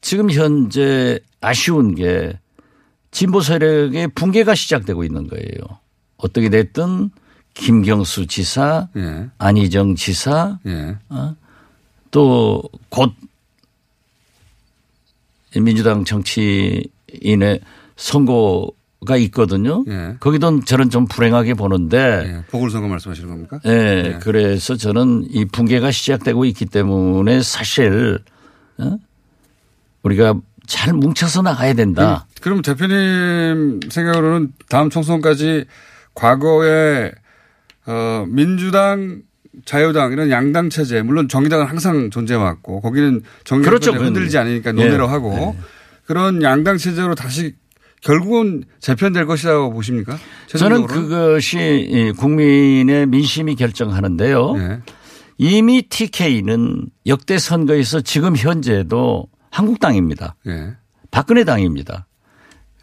D: 지금 현재 아쉬운 게 진보 세력의 붕괴가 시작되고 있는 거예요. 어떻게 됐든 김경수 지사,
B: 예.
D: 안희정 지사,
B: 예.
D: 또곧 민주당 정치인의 선거가 있거든요.
B: 예.
D: 거기도 저는 좀 불행하게 보는데
B: 예. 보궐선거 말씀하시는 겁니까?
D: 예, 그래서 저는 이 붕괴가 시작되고 있기 때문에 사실 어? 우리가 잘 뭉쳐서 나가야 된다.
B: 그럼 대표님 생각으로는 다음 총선까지 과거에 어 민주당 자유당 이런 양당 체제 물론 정의당은 항상 존재해왔고 거기는 정의당
D: 그렇죠.
B: 흔들리지. 않으니까 논외로
D: 예.
B: 하고 그런 양당 체제로 다시 결국은 재편될 것이라고 보십니까?
D: 저는? 그것이 이 국민의 민심이 결정하는데요.
B: 예.
D: 이미 TK는 역대 선거에서 지금 현재도 한국당입니다.
B: 예.
D: 박근혜 당입니다.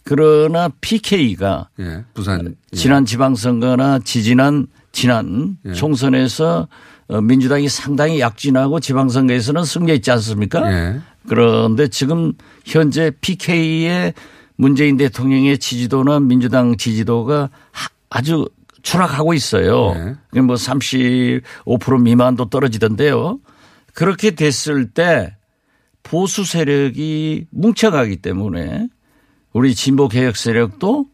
D: 그러나 PK가
B: 예. 부산. 예.
D: 지난 지방선거나 지지난 지난
B: 예.
D: 총선에서 어, 민주당이 상당히 약진하고 지방선거에서는 승리했지 않습니까?
B: 예.
D: 그런데 지금 현재 PK의 문재인 대통령의 지지도나 민주당 지지도가 하- 아주 추락하고 있어요.
B: 네.
D: 뭐35% 미만도 떨어지던데요. 그렇게 됐을 때 보수 세력이 뭉쳐가기 때문에 우리 진보 개혁 세력도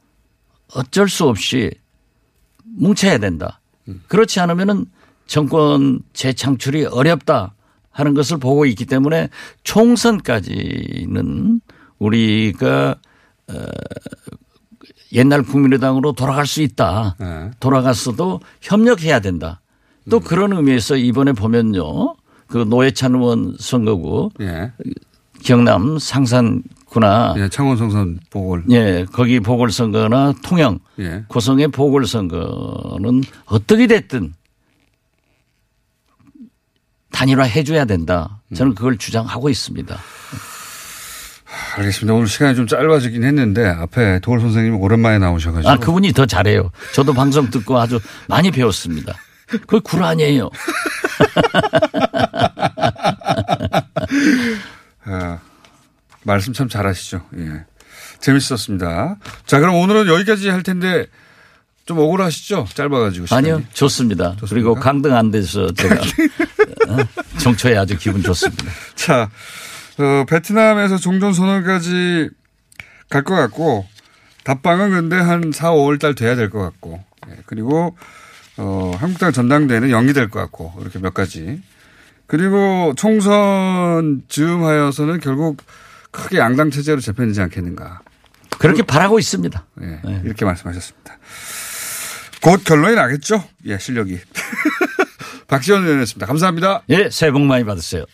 D: 어쩔 수 없이 뭉쳐야 된다. 그렇지 않으면은 정권 재창출이 어렵다 하는 것을 보고 있기 때문에 총선까지는 우리가 어, 옛날 국민의당으로 돌아갈 수 있다.
B: 네.
D: 돌아갔어도 협력해야 된다. 또 그런 의미에서 이번에 보면요. 그 노회찬 의원 선거구
B: 예.
D: 경남 상산 구나
B: 예. 창원 성선 보궐.
D: 예, 거기 보궐선거나 통영
B: 예.
D: 고성의 보궐선거는 어떻게 됐든 단일화 해줘야 된다. 저는 그걸 주장하고 있습니다.
B: 알겠습니다. 오늘 시간이 좀 짧아지긴 했는데 앞에 도울 선생님이 오랜만에 나오셔가지고.
D: 아, 그분이 더 잘해요. 저도 방송 듣고 아주 많이 배웠습니다. 그게 굴 아니에요.
B: 아, 말씀 참 잘하시죠. 예. 재밌었습니다. 자, 그럼 오늘은 여기까지 할 텐데 좀 억울하시죠? 짧아가지고. 시간이.
D: 아니요, 좋습니다. 그리고 강등 안 돼서 제가 어, 정초에 아주 기분 좋습니다.
B: 자, 어, 베트남에서 종전 선언까지 갈 것 같고, 답방은 근데 한 4, 5월 달 돼야 될 것 같고, 예, 그리고, 어, 한국당 전당대회는 연기될 것 같고, 이렇게 몇 가지. 그리고 총선 즈음 하여서는 결국 크게 양당 체제로 재편되지 않겠는가.
D: 그렇게 바라고 있습니다.
B: 예,
D: 네.
B: 이렇게 말씀하셨습니다. 곧 결론이 나겠죠? 예, 실력이. 박지원 의원이었습니다. 감사합니다.
D: 예, 새해 복 많이 받으세요.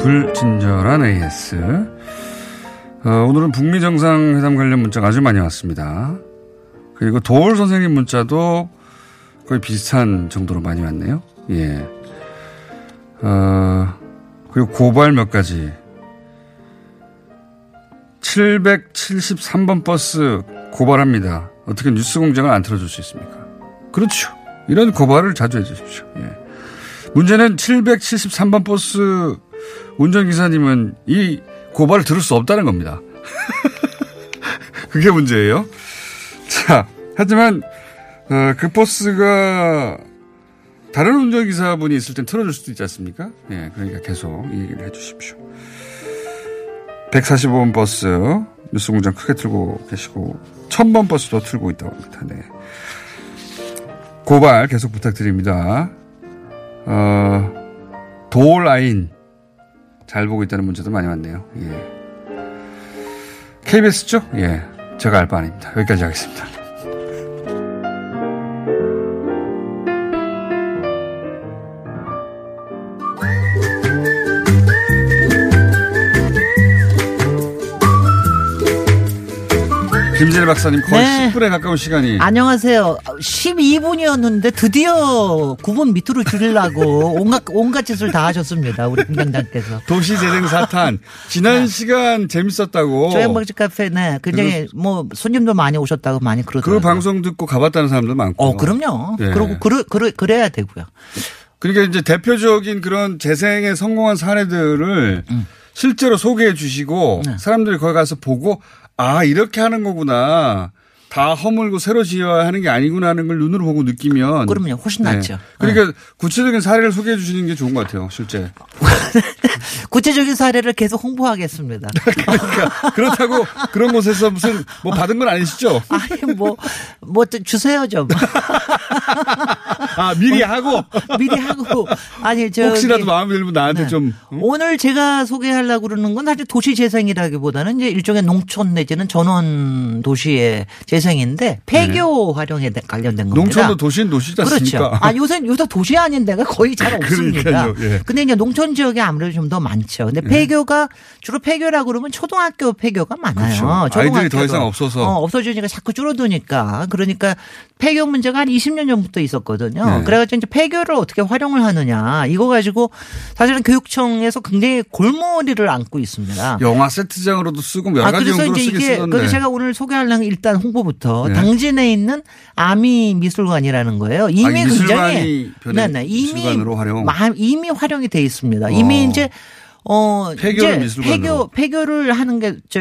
B: 불친절한 AS. 어, 오늘은 북미 정상회담 관련 문자가 아주 많이 왔습니다. 그리고 도올 선생님 문자도 거의 비슷한 정도로 많이 왔네요. 예. 어, 그리고 고발 몇 가지. 773번 버스 고발합니다. 어떻게 뉴스 공장을 안 틀어줄 수 있습니까? 그렇죠. 이런 고발을 자주 해 주십시오. 예. 문제는 773번 버스 운전기사님은 이 고발을 들을 수 없다는 겁니다. 그게 문제예요. 자, 하지만 어, 그 버스가 다른 운전기사분이 있을 땐 틀어줄 수도 있지 않습니까? 예, 그러니까 계속 이 얘기를 해 주십시오. 145번 버스 뉴스공장 크게 틀고 계시고 1000번 버스도 틀고 있다고 합니다. 네. 고발 계속 부탁드립니다. 어, 도라인 잘 보고 있다는 문제도 많이 왔네요. 예. KBS죠? 예. 제가 알 바 아닙니다. 여기까지 하겠습니다. 김진애 박사님 거의
E: 네.
B: 10분에 가까운 시간이
E: 안녕하세요. 12분이었는데 드디어 9분 밑으로 줄이려고 온갖, 온갖 짓을 다 하셨습니다. 우리 공장장께서.
B: 도시재생 사탄 지난 시간 재밌었다고
E: 조양박집 카페 네. 굉장히 뭐 손님도 많이 오셨다고 많이
B: 그
E: 그러더라고요.
B: 방송 듣고 가봤다는 사람도 많고
E: 어, 그럼요.
B: 예.
E: 그러고 그러, 그러, 그래야 되고요.
B: 그러니까 이제 대표적인 그런 재생에 성공한 사례들을 실제로 소개해 주시고
E: 네.
B: 사람들이 거기 가서 보고 아 이렇게 하는 거구나. 다 허물고 새로 지어야 하는 게 아니구나 하는 걸 눈으로 보고 느끼면
E: 그럼요. 훨씬
B: 네.
E: 낫죠.
B: 그러니까 구체적인 사례를 소개해 주시는 게 좋은 것 같아요. 실제.
E: 구체적인 사례를 계속 홍보하겠습니다.
B: 그러니까 그렇다고 그런 곳에서 무슨 뭐 받은 건 아니시죠?
E: 아니, 뭐, 뭐, 좀 주세요 좀.
B: 아, 미리 하고.
E: 미리 하고 아니 저
B: 혹시라도 마음에 들면 나한테
E: 네.
B: 좀. 응?
E: 오늘 제가 소개하려고 그러는 건 사실 도시 재생이라기보다는 이제 일종의 농촌 내지는 전원 도시의 재생인데 폐교 활용에 대- 관련된 겁니다.
B: 네. 농촌도 도시는 도시지 않습니까?
E: 그렇죠. 아, 요새, 요새 도시 아닌 데가 거의 잘 없습니다.
B: 예.
E: 근데 이제 농촌 지역이 아무래도 좀 더 많죠. 근데 폐교가 주로 폐교라고 그러면 초등학교 폐교가 많아요.
B: 그렇죠. 아이들이 더. 이상 없어서.
E: 어, 없어지니까 자꾸 줄어드니까. 그러니까 폐교 문제가 한 20년 전부터 있었거든요.
B: 네.
E: 그래가지고 이제 폐교를 어떻게 활용을 하느냐. 이거 가지고 사실은 교육청에서 굉장히 골머리를 얹고 있습니다.
B: 영화 세트장으로도 쓰고 여러
E: 아,
B: 가지
E: 그래서 이제 이게,
B: 쓰던데.
E: 그래서 제가 오늘 소개하려는 일단 홍보부터
B: 네.
E: 당진에 있는 아미 미술관이라는 거예요. 이미
B: 아,
E: 굉장히
B: 변해-
E: 네네, 이미
B: 미술관으로 활용.
E: 마- 이미 활용이 돼 있습니다.
B: 어.
E: 이미 이제 어
B: 폐교를
E: 이제
B: 미술관으로.
E: 폐교 폐교를 하는 게 저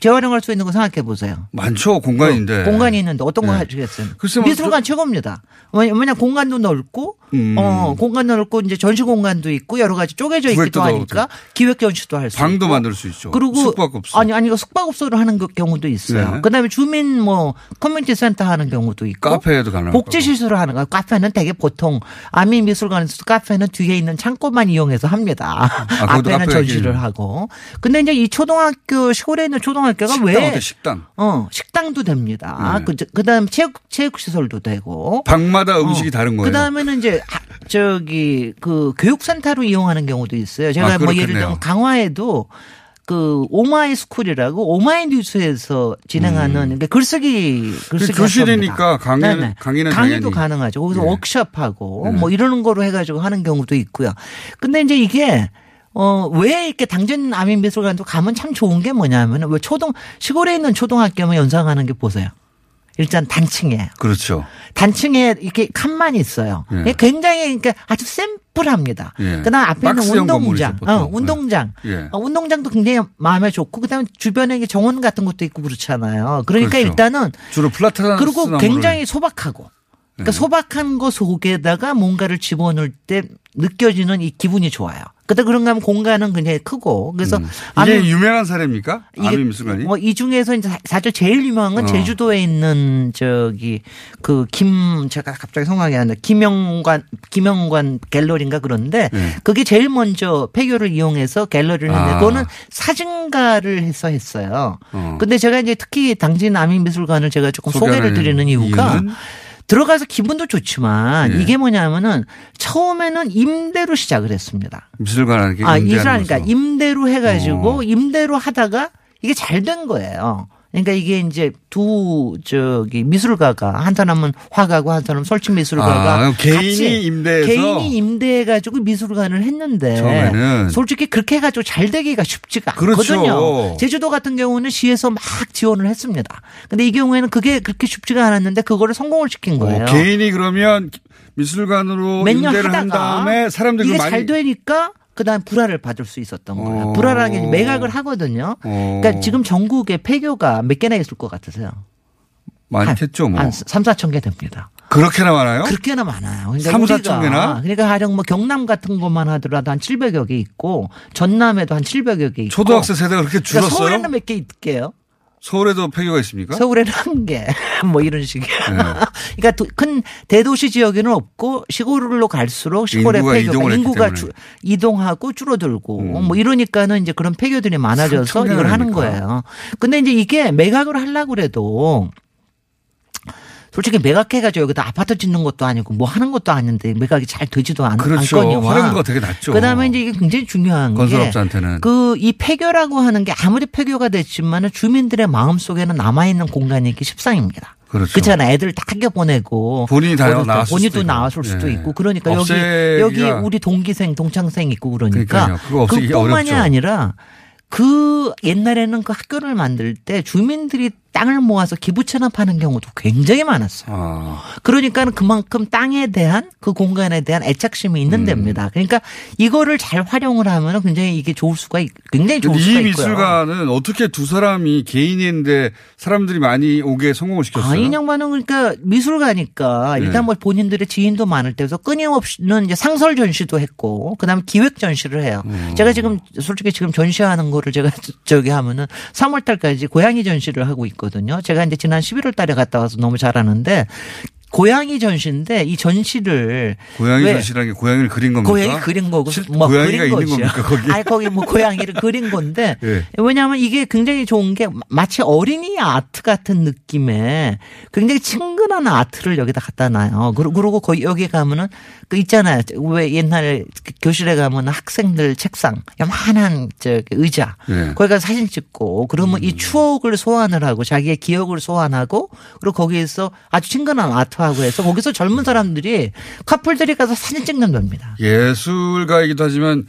E: 재활용할 수 있는 거 생각해 보세요.
B: 많죠 공간인데.
E: 공간이 있는데 어떤 거
B: 네.
E: 하시겠어요?
B: 글쎄 뭐
E: 미술관 최고입니다. 왜냐- 왜냐 공간도 넓고
B: 음.
E: 어 공간 넓고 이제 전시 공간도 있고 여러 가지 쪼개져 있기도 하니까 기획 전시도 할 수 있고
B: 방도 만들 수 있죠.
E: 그리고
B: 숙박업소.
E: 아니 아니 숙박업소를 하는 그 경우도 있어요.
B: 네.
E: 그다음에 주민 뭐 커뮤니티 센터 하는 경우도 있고
B: 카페에도 가능하고.
E: 복지 시설을 하는 거. 카페는 되게 보통 아미 미술관에서 카페는 뒤에 있는 창고만 이용해서 합니다.
B: 거기도
E: 앞에는 전시를. 하고. 근데 이제 이 초등학교 시골에 있는 초등학교가
B: 식당
E: 왜
B: 어때 식당.
E: 어, 식당도 됩니다.
B: 네.
E: 그, 그다음 체육 체육 시설도 되고.
B: 방마다 음식이 다른 거예요.
E: 그 다음에는 이제 아, 저기 그 교육센터로 이용하는 경우도 있어요. 제가
B: 아,
E: 뭐 예를. 들면 강화에도 그 오마이 스쿨이라고 오마이 뉴스에서 진행하는 그러니까 글쓰기 글쓰기
B: 그 교실이니까
E: 학교입니다.
B: 강의는-
E: 네네.
B: 강의는
E: 강의도
B: 당연히.
E: 가능하죠. 거기서
B: 네.
E: 워크숍하고
B: 네.
E: 뭐 이러는 거로 해가지고 하는 경우도 있고요. 근데 이제 이게 어, 왜 이렇게 당진 아미미술관도 가면 참 좋은 게 뭐냐면 왜 초등, 시골에 있는 초등학교만 연상하는 게 보세요. 일단 단층이에요.
B: 그렇죠.
E: 단층에 이렇게 칸만 있어요.
B: 예.
E: 이게 굉장히 그러니까 아주 심플합니다.
B: 예.
E: 그다음 앞에 있는
B: 박스형
E: 운동장,
B: 건물이죠.
E: 어, 운동장,
B: 예.
E: 어, 운동장도 굉장히 마음에 좋고 그다음에 주변에 이게 정원 같은 것도 있고 그렇잖아요. 그러니까
B: 그렇죠.
E: 일단은
B: 주로 플라타나스
E: 그리고 굉장히 소박하고. 그러니까
B: 네.
E: 소박한 거 속에다가 뭔가를 집어넣을 때 느껴지는 이 기분이 좋아요. 그때 그런가 하면 공간은 굉장히 크고 그래서
B: 음. 이게
E: 아미-
B: 유명한 사례입니까? 미술관이?
E: 뭐 이 중에서 이제 사실 제일 유명한 건
B: 어.
E: 제주도에 있는 저기 그 김 제가 갑자기 생각이 안 나. 김영관 김영관 갤러리인가 그런데
B: 네.
E: 그게 제일 먼저 폐교를 이용해서 갤러리를 했는데
B: 아.
E: 그거는 사진가를 해서 했어요.
B: 어.
E: 근데 제가 이제 특히 당진 아민미술관을 제가 조금 소개를 드리는 이유가
B: 이유는?
E: 들어가서 기분도 좋지만
B: 예.
E: 이게 뭐냐면은 처음에는 임대로 시작을 했습니다.
B: 미술관하는 게
E: 아, 이수라니까
B: 거죠.
E: 임대로 해가지고
B: 어.
E: 임대로 하다가 이게 잘 된 거예요. 그러니까 이게 이제 두 저기 미술가가 한 사람은 화가고 한 사람은 설치 미술가가
B: 아, 개인이 임대해서?
E: 개인이 임대해 가지고 미술관을 했는데
B: 처음에는.
E: 솔직히 그렇게 해 가지고 잘 되기가 쉽지가
B: 그렇죠.
E: 않거든요. 제주도 같은 경우는 시에서 막 지원을 했습니다. 근데 이 경우에는 그게 그렇게 쉽지가 않았는데 그거를 성공을 시킨 거예요.
B: 어, 개인이 그러면 미술관으로 임대를 한
E: 하다가
B: 다음에 사람들이
E: 이게
B: 많이
E: 잘 되니까 그다음 불화를 받을 수 있었던 거예요.
B: 어.
E: 불화라는 게 매각을 하거든요.
B: 어.
E: 그러니까 지금 전국에 폐교가 몇 개나 있을 것 같으세요?
B: 많겠죠, 뭐.
E: 한 3, 4천 개 됩니다.
B: 그렇게나 많아요?
E: 그렇게나 많아요. 그러니까
B: 3,
E: 우리가
B: 4천 개나?
E: 그러니까 가령 뭐 경남 같은 것만 하더라도 한 700여 개 있고 전남에도 한 700여 개 있고
B: 초등학생 세대가 그렇게
E: 그러니까
B: 줄었어요?
E: 서울에는 몇 개 있게요.
B: 서울에도 폐교가 있습니까?
E: 서울에는 한 개, 뭐 이런 식이에요.
B: 네.
E: 그러니까 도- 큰 대도시 지역에는 없고 시골로 갈수록 시골의
B: 인구가
E: 폐교가 인구가. 주- 이동하고 줄어들고
B: 음.
E: 뭐 이러니까는 이제 그런 폐교들이 많아져서 이걸 하는 거예요. 근데 이제 이게 매각을 하려고 그래도 솔직히 매각해가지고 여기다 아파트 짓는 것도 아니고 뭐 하는 것도 아닌데 매각이 잘 되지도 않,
B: 그렇죠.
E: 않거니와
B: 활용도가 되게 낮죠.
E: 그다음에 이제 이게 굉장히 중요한
B: 건설업자한테는.
E: 게그이 폐교라고 하는 게 아무리 폐교가 됐지만은 주민들의 마음 속에는 남아 있는 공간이기 십상입니다.
B: 그렇죠.
E: 그렇잖아. 애들 다 학교 보내고
B: 본인이 다 나왔을
E: 본인도
B: 수도.
E: 나왔을 수도
B: 예.
E: 있고 그러니까 여기 여기 우리 동기생 동창생 있고 그러니까 그뿐만이. 아니라 그 옛날에는 그 학교를 만들 때 주민들이 땅을 모아서 기부 체납하는 경우도 굉장히 많았어요.
B: 아,
E: 그러니까 그만큼 땅에 대한 그 공간에 대한 애착심이 있는
B: 음.
E: 데입니다. 그러니까 이거를 잘 활용을 하면 굉장히 이게 좋을 수가 있, 굉장히 좋을 수가
B: 이
E: 있고요.
B: 미술관은 어떻게 두 사람이 개인인데 사람들이 많이 오게 성공을 시켰어요?
E: 아, 이 양반은 그러니까 미술가니까
B: 네.
E: 일단 뭐 본인들의 지인도 많을 때서 끊임없이는 이제 상설 전시도 했고 그다음에 기획 전시를 해요.
B: 음.
E: 제가 지금 솔직히 지금 전시하는 거를 제가 저기 하면은 3월 달까지 고양이 전시를 하고 있 거든요. 제가 이제 지난 11월 달에 갔다 와서 너무 잘하는데 고양이 전시인데 이 전시를
B: 고양이
E: 왜
B: 전시라는 게 고양이를 그린 겁니까?
E: 고양이 그린 거고
B: 실-
E: 뭐
B: 고양이가
E: 그린
B: 있는
E: 거죠.
B: 겁니까 거기?
E: 아니 거기 뭐 고양이를 그린 건데
B: 예.
E: 왜냐하면 이게 굉장히 좋은 게 마치 어린이 아트 같은 느낌의 굉장히 친근한 아트를 여기다 갖다 놔요. 그리고 그리고 거기 여기 가면은 그 있잖아요. 왜 옛날에 그 교실에 가면 학생들 책상 요만한 저 의자
B: 예.
E: 거기 가서 사진 찍고 그러면 이 추억을 소환을 하고 자기의 기억을 소환하고 그리고 거기에서 아주 친근한 아트 하고 해서 거기서 젊은 사람들이 커플들이 가서 사진 찍는 겁니다.
B: 예술가이기도 하지만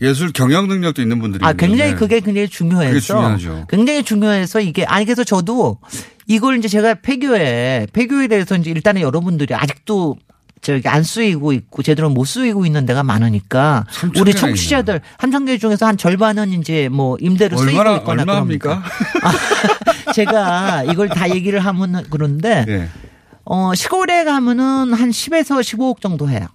B: 예술 경영 능력도 있는 분들이
E: 아, 굉장히
B: 건데.
E: 그게 굉장히 중요해서.
B: 그게 중요하죠.
E: 굉장히 중요해서 이게, 아니, 그래서 저도 이걸 이제 제가 폐교에, 폐교에 대해서 이제 일단은 여러분들이 아직도 저기 안 쓰이고 있고 제대로 못 쓰이고 있는 데가 많으니까 우리 청취자들 개 중에서 한 절반은 이제 뭐 임대로 쓰이고
B: 얼마나
E: 있거나
B: 얼마입니까?
E: 그럽니다. 제가 이걸 다 얘기를 하면 그런데
B: 예.
E: 어 시골에 가면은 한 10에서 15억 정도 해요.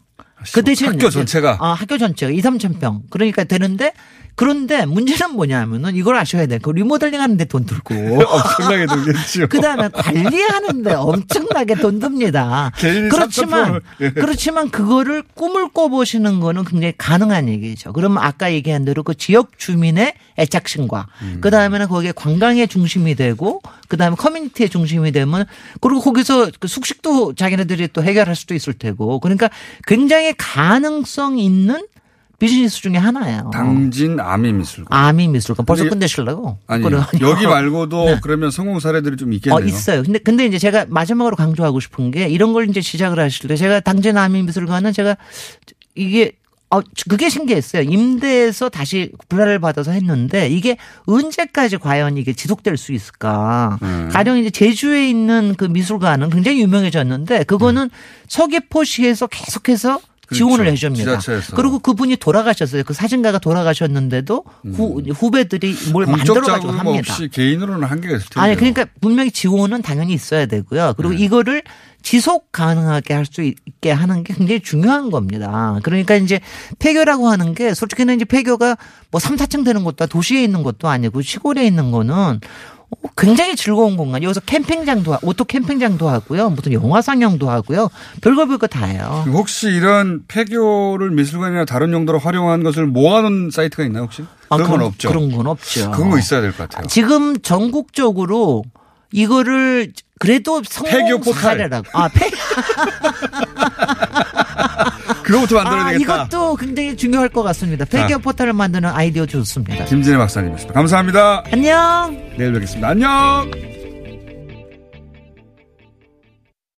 E: 그 대신
B: 학교 전체가?
E: 아, 학교 전체가 2, 3천 평. 그러니까 되는데 그런데 문제는 뭐냐면은 이걸 아셔야 돼. 그 리모델링 하는데 돈 들고.
B: 엄청나게 들겠죠.
E: 그 다음에 관리하는데 엄청나게 돈 듭니다. 그렇지만,
B: 3,000%를, 예.
E: 그렇지만 그거를 꿈을 꿔보시는 거는 굉장히 가능한 얘기죠. 그러면 아까 얘기한 대로 그 지역 주민의 애착심과
B: 음.
E: 그 다음에는 거기에 관광의 중심이 되고 그 다음에 커뮤니티의 중심이 되면 그리고 거기서 그 숙식도 자기네들이 또 해결할 수도 있을 테고 그러니까 굉장히 가능성 있는 비즈니스 중에 하나예요.
B: 당진 아미 미술관.
E: 아미 미술관 벌써
B: 근데
E: 끝내시려고?
B: 아니
E: 그거는
B: 여기 말고도 그러면 성공 사례들이 좀 있겠네요.
E: 어, 있어요. 근데, 근데 이제 제가 마지막으로 강조하고 싶은 게 이런 걸 이제 시작을 하실 때 제가 당진 아미 미술관은 제가 이게 어, 그게 신기했어요. 임대에서 다시 분할을 받아서 했는데 이게 언제까지 과연 이게 지속될 수 있을까.
B: 음.
E: 가령 이제 제주에 있는 그 미술관은 굉장히 유명해졌는데 그거는 서귀포시에서 계속해서 지원을
B: 음. 그렇죠.
E: 해줍니다.
B: 지자체에서.
E: 그리고 그분이 돌아가셨어요. 그 사진가가 돌아가셨는데도 후, 후배들이 뭘
B: 음. 공적
E: 만들어가지고
B: 자금
E: 합니다.
B: 없이 개인으로는 한계가 있을 텐데.
E: 아니 그러니까 분명히 지원은 당연히 있어야 되고요. 그리고
B: 네.
E: 이거를 지속 가능하게 할 수 있게 하는 게 굉장히 중요한 겁니다. 그러니까 이제 폐교라고 하는 게 솔직히는 이제 폐교가 뭐 3, 4층 되는 것도 도시에 있는 것도 아니고 시골에 있는 거는 어, 굉장히 즐거운 공간. 여기서 캠핑장도 하- 오토 캠핑장도 하고요. 무슨 영화 상영도 하고요. 별거 별거 다 해요.
B: 혹시 이런 폐교를 미술관이나 다른 용도로 활용한 것을 모아놓은 사이트가 있나요 혹시?
E: 아,
B: 그런 건 없죠.
E: 그런 건 없죠.
B: 그런 거 있어야 될 것 같아요.
E: 지금 전국적으로 이거를 그래도 성공. 사례라고. 아, 폐
B: 그거부터 만들어야
E: 아,
B: 되겠다.
E: 이것도 굉장히 중요할 것 같습니다. 폐교
B: 자.
E: 포탈을 만드는 아이디어 좋습니다.
B: 김진애 박사님이었습니다. 감사합니다.
E: 안녕.
B: 내일 뵙겠습니다. 안녕.